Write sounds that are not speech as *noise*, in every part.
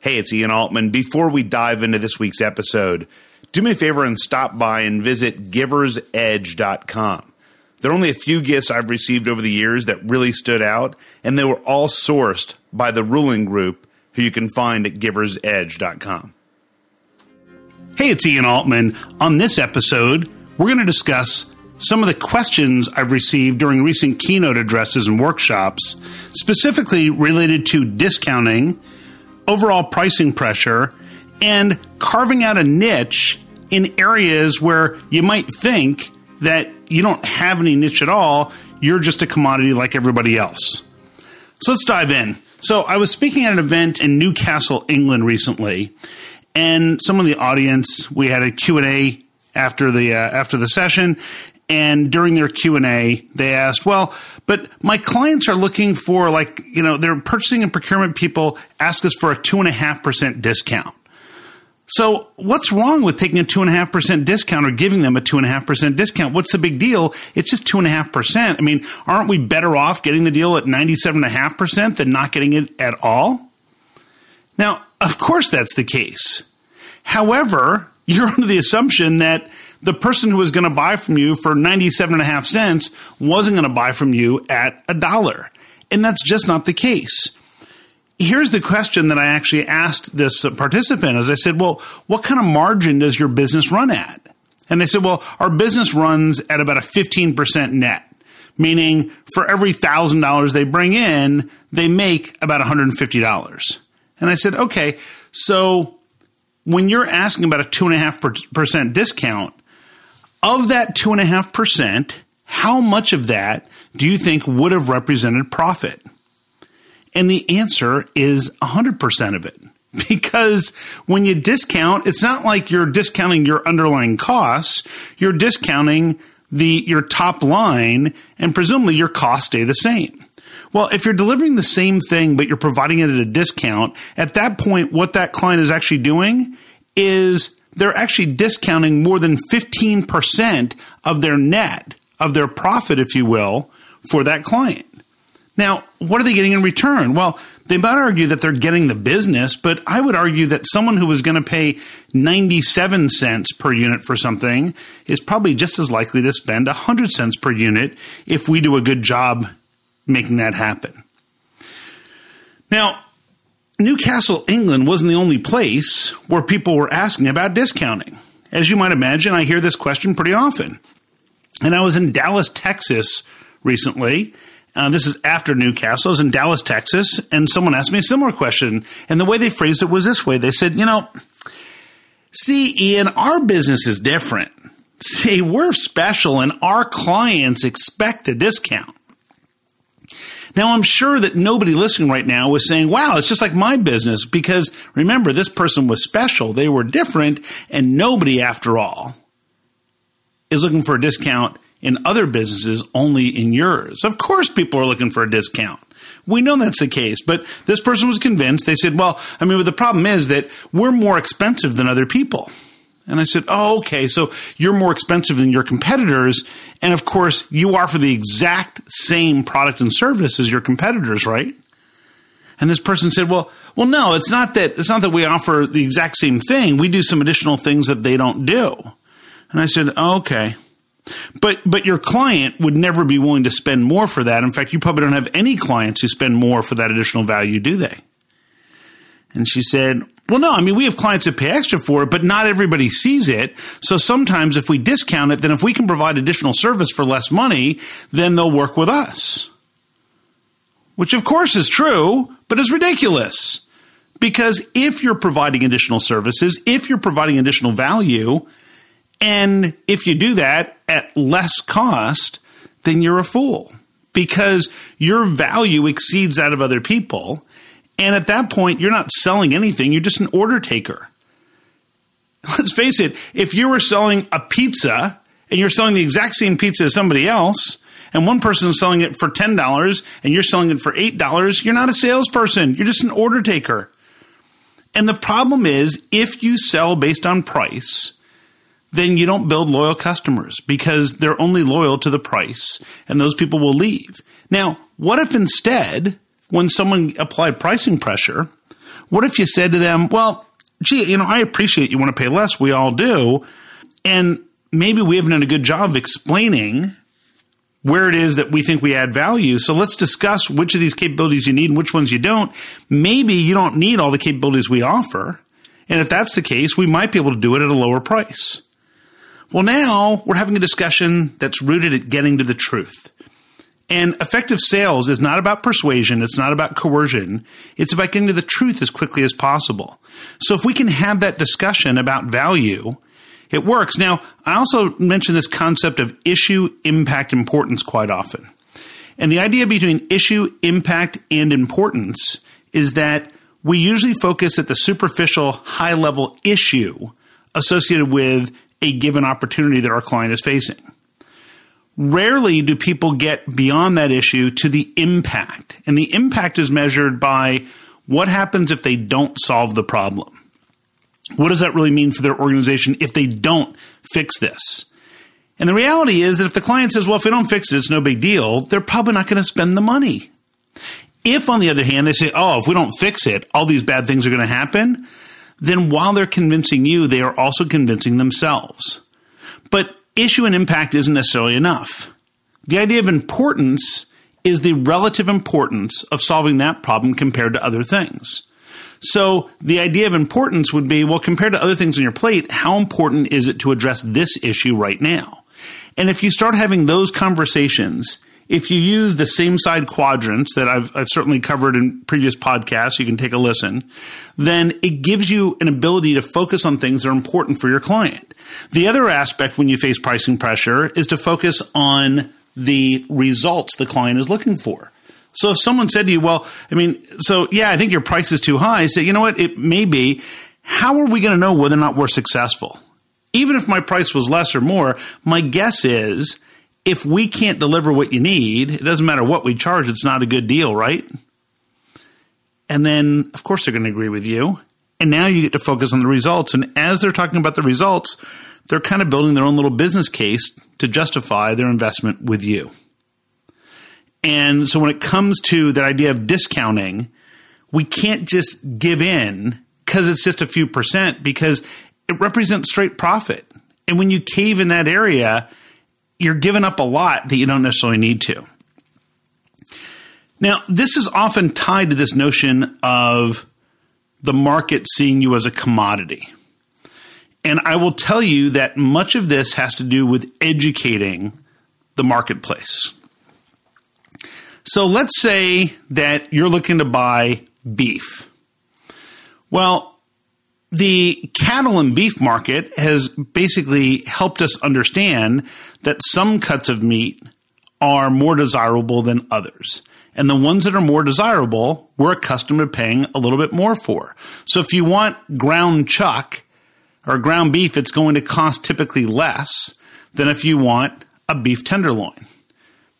Hey, it's Ian Altman. Before we dive into this week's episode, do me a favor and stop by and visit giversedge.com. There are only a few gifts I've received over the years that really stood out, and they were all sourced by the Ruhlin Group who you can find at giversedge.com. Hey, it's Ian Altman. On this episode, we're going to discuss some of the questions I've received during recent keynote addresses and workshops, specifically related to discounting overall pricing pressure and carving out a niche in areas where you might think that you don't have any niche at all, you're just a commodity like everybody else. So let's dive in. So I was speaking at an event in Newcastle, England recently, and some of the audience, we had a Q&A after the uh, after the session and during their q&a they asked well but my clients are looking for like you know their purchasing and procurement people ask us for a 2.5% discount. So what's wrong with taking a 2.5% discount or giving them a 2.5% discount? What's the big deal? It's just 2.5% i mean aren't we better off getting the deal at 97.5% than not getting it at all? Now of course that's the case. However you're *laughs* under the assumption that the person who was going to buy from you for 97 and a half cents wasn't going to buy from you at a dollar. And that's just not the case. Here's the question that I actually asked this participant as I said, well, what kind of margin does your business run at? And they said, well, our business runs at about a 15% net, meaning for every thousand dollars they bring in, they make about $150. And I said, okay, so when you're asking about a two and a half percent discount, of that 2.5%, how much of that do you think would have represented profit? And the answer is 100% of it. *laughs* Because when you discount, it's not like you're discounting your underlying costs, you're discounting the your top line and presumably your costs stay the same. Well, if you're delivering the same thing but you're providing it at a discount, at that point what that client is actually doing is they're actually discounting more than 15% of their net, of their profit, if you will, for that client. Now, what are they getting in return? Well, they might argue that they're getting the business, but I would argue that someone who was going to pay 97 cents per unit for something is probably just as likely to spend 100 cents per unit if we do a good job making that happen. Now, Newcastle, England wasn't the only place where people were asking about discounting. As you might imagine, I hear this question pretty often. And I was in Dallas, Texas recently. Uh, this is after Newcastle. I was in Dallas, Texas, and someone asked me a similar question. And the way they phrased it was this way they said, You know, see, Ian, our business is different. See, we're special, and our clients expect a discount. Now, I'm sure that nobody listening right now was saying, wow, it's just like my business because remember, this person was special. They were different, and nobody, after all, is looking for a discount in other businesses, only in yours. Of course, people are looking for a discount. We know that's the case, but this person was convinced. They said, well, I mean, but the problem is that we're more expensive than other people. And I said, Oh, okay. So you're more expensive than your competitors. And of course, you for the exact same product and service as your competitors, right? And this person said, Well, well, no, it's not that it's not that we offer the exact same thing. We do some additional things that they don't do. And I said, oh, okay. But but your client would never be willing to spend more for that. In fact, you probably don't have any clients who spend more for that additional value, do they? And she said, well, no, I mean, we have clients that pay extra for it, but not everybody sees it. So sometimes if we discount it, then if we can provide additional service for less money, then they'll work with us. Which of course is true, but is ridiculous. Because if you're providing additional services, if you're providing additional value, and if you do that at less cost, then you're a fool because your value exceeds that of other people. And at that point, you're not selling anything, you're just an order taker. *laughs* Let's face it, if you were selling a pizza and you're selling the exact same pizza as somebody else, and one person is selling it for $10 and you're selling it for $8, you're not a salesperson, you're just an order taker. And the problem is, if you sell based on price, then you don't build loyal customers because they're only loyal to the price and those people will leave. Now, what if instead when someone applied pricing pressure, What if you said to them, well, gee, you know, I appreciate you want to pay less. We all do. And maybe we haven't done a good job of explaining where it is that we think we add value. So let's discuss which of these capabilities you need and which ones you don't. Maybe you don't need all the capabilities we offer. And if that's the case, we might be able to do it at a lower price. Well, now we're having a discussion that's rooted at getting to the truth. And effective sales is not about persuasion. It's not about coercion. It's about getting to the truth as quickly as possible. So if we can have that discussion about value, it works. Now, I also mention this concept of issue, impact, importance quite often. And the idea between issue, impact, and importance is that we usually focus at the superficial, high level issue associated with a given opportunity that our client is facing. Rarely do people get beyond that issue to the impact. And the impact is measured by what happens if they don't solve the problem. What does that really mean for their organization if they don't fix this? And the reality is that if the client says, well, if we don't fix it, it's no big deal, they're probably not going to spend the money. If, on the other hand, they say, oh, if we don't fix it, all these bad things are going to happen, then while they're convincing you, they are also convincing themselves. But issue and impact isn't necessarily enough. The idea of importance is the relative importance of solving that problem compared to other things. So the idea of importance would be well, compared to other things on your plate, how important is it to address this issue right now? And if you start having those conversations, if you use the same side quadrants that I've, I've, certainly covered in previous podcasts, you can take a listen, then it gives you an ability to focus on things that are important for your client. The other aspect when you face pricing pressure is to focus on the results the client is looking for. So if someone said to you, well, I mean, so yeah, I think your price is too high, say, you know what, it may be. How are we going to know whether or not we're successful? Even if my price was less or more, my guess is if we can't deliver what you need, it doesn't matter what we charge, it's not a good deal, right? And then, of course, they're going to agree with you. And now you get to focus on the results. And as they're talking about the results, they're kind of building their own little business case to justify their investment with you. And so when it comes to that idea of discounting, we can't just give in because it's just a few percent because it represents straight profit. And when you cave in that area, you're giving up a lot that you don't necessarily need to. Now, this is often tied to this notion of the market seeing you as a commodity. And I will tell you that much of this has to do with educating the marketplace. So let's say that you're looking to buy beef. Well, the cattle and beef market has basically helped us understand that some cuts of meat are more desirable than others. And the ones that are more desirable, we're accustomed to paying a little bit more for. So if you want ground chuck or ground beef, it's going to cost typically less than if you want a beef tenderloin.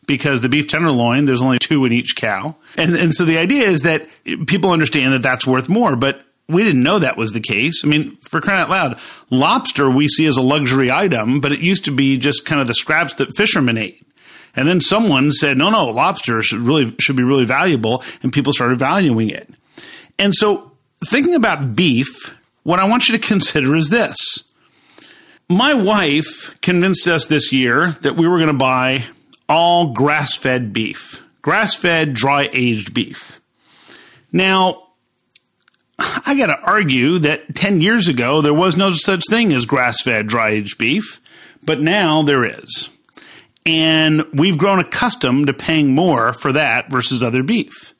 Because the beef tenderloin, there's only two in each cow. And, and so the idea is that people understand that that's worth more. But we didn't know that was the case. I mean, for crying out loud, lobster we see as a luxury item, but it used to be just kind of the scraps that fishermen ate. And then someone said, no, no, lobster should really should be really valuable, and people started valuing it. And so, thinking about beef, what I want you to *laughs* consider is this. My wife convinced us this year that we were going to buy all grass fed beef, grass fed, dry aged beef. Now, I got to argue that 10 years ago, there was no such thing as grass fed, dry aged beef, but now there is. And we've grown accustomed to paying more for that versus other beef.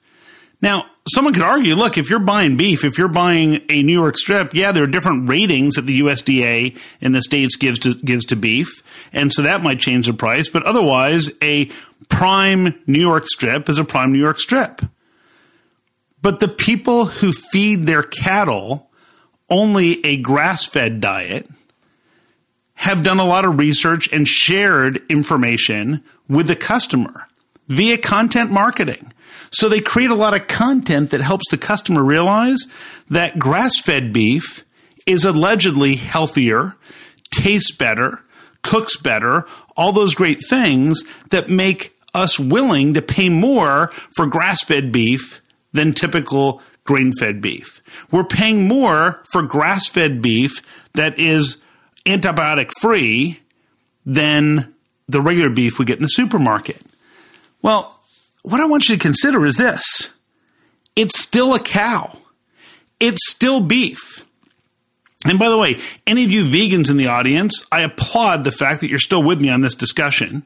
Now, someone could argue look, if you're buying beef, if you're buying a New York strip, yeah, there are different ratings that the USDA in the states gives to, gives to beef. And so that might change the price. But otherwise, a prime New York strip is a prime New York strip. But the people who feed their cattle only a grass fed diet have done a lot of research and shared information with the customer via content marketing. So they create a lot of content that helps the customer realize that grass fed beef is allegedly healthier, tastes better, cooks better, all those great things that make us willing to pay more for grass fed beef than typical grain fed beef. We're paying more for grass fed beef that is antibiotic free than the regular beef we get in the supermarket. Well, what I want you to consider is this it's still a cow, it's still beef. And by the way, any of you vegans in the audience, I applaud the fact that you're still with me on this discussion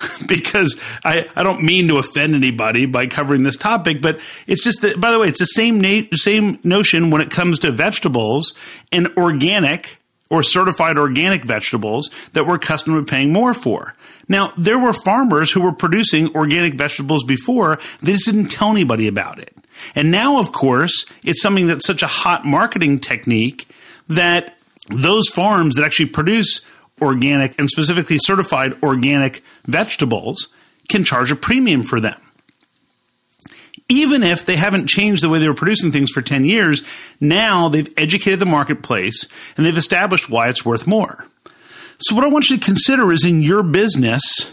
*laughs* because I, I don't mean to offend anybody by covering this topic, but it's just that, by the way, it's the same, na- same notion when it comes to vegetables and organic or certified organic vegetables that we're accustomed to paying more for. Now, there were farmers who were producing organic vegetables before, they just didn't tell anybody about it. And now, of course, it's something that's such a hot marketing technique that those farms that actually produce organic and specifically certified organic vegetables can charge a premium for them. Even if they haven't changed the way they were producing things for 10 years, now they've educated the marketplace and they've established why it's worth more. So, what I want you to consider is in your business,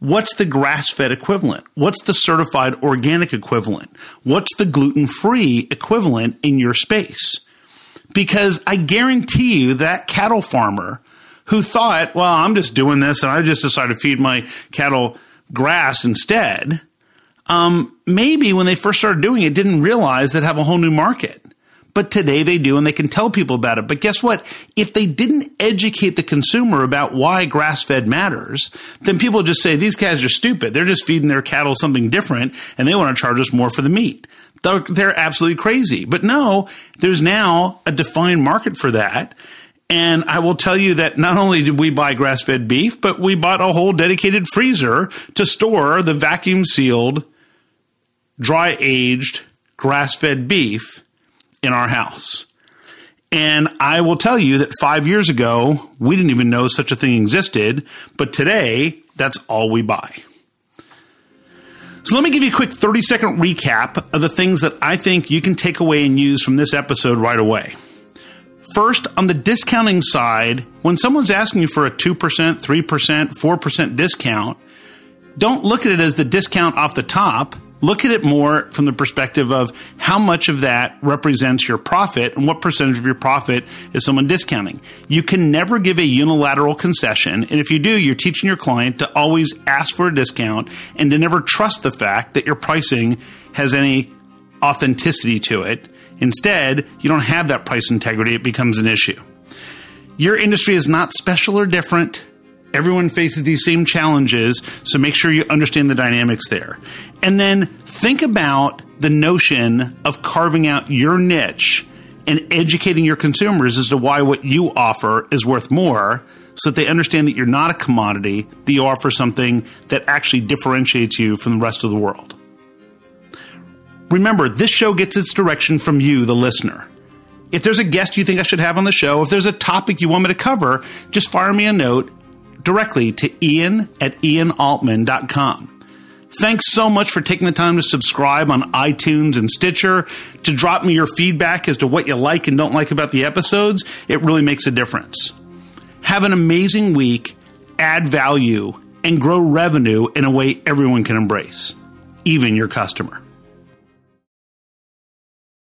what's the grass fed equivalent? What's the certified organic equivalent? What's the gluten free equivalent in your space? Because I guarantee you that cattle farmer who thought, well, I'm just doing this and I just decided to feed my cattle grass instead, um, maybe when they first started doing it, didn't realize they'd have a whole new market. But today they do and they can tell people about it. But guess what? If they didn't educate the consumer about why grass fed matters, then people just say these guys are stupid. They're just feeding their cattle something different and they want to charge us more for the meat. They're, they're absolutely crazy. But no, there's now a defined market for that. And I will tell you that not only did we buy grass fed beef, but we bought a whole dedicated freezer to store the vacuum sealed, dry aged, grass fed beef in our house. And I will tell you that five years ago, we didn't even know such a thing existed, but today, that's all we buy. So let me give you a quick 30 second recap of the things that I think you can take away and use from this episode right away. First, on the discounting side, when someone's asking you for a 2%, 3%, 4% discount, don't look at it as the discount off the top look at it more from the perspective of how much of that represents your profit and what percentage of your profit is someone discounting. You can never give a unilateral concession. And if you do, you're teaching your client to always ask for a discount and to never trust the fact that your pricing has any authenticity to it. Instead, you don't have that price integrity, it becomes an issue. Your industry is not special or different. Everyone faces these same challenges, so make sure you understand the dynamics there. And then think about the notion of carving out your niche and educating your consumers as to why what you offer is worth more so that they understand that you're not a commodity, that you offer something that actually differentiates you from the rest of the world. Remember, this show gets its direction from you, the listener. If there's a guest you think I should have on the show, if there's a topic you want me to cover, just fire me a note directly to ian at ianaltman.com. Thanks so much for taking the time to subscribe on iTunes and Stitcher, to drop me your feedback as to what you like and don't like about the episodes. It really makes a difference. Have an amazing week, add value, and grow revenue in a way everyone can embrace, even your customer.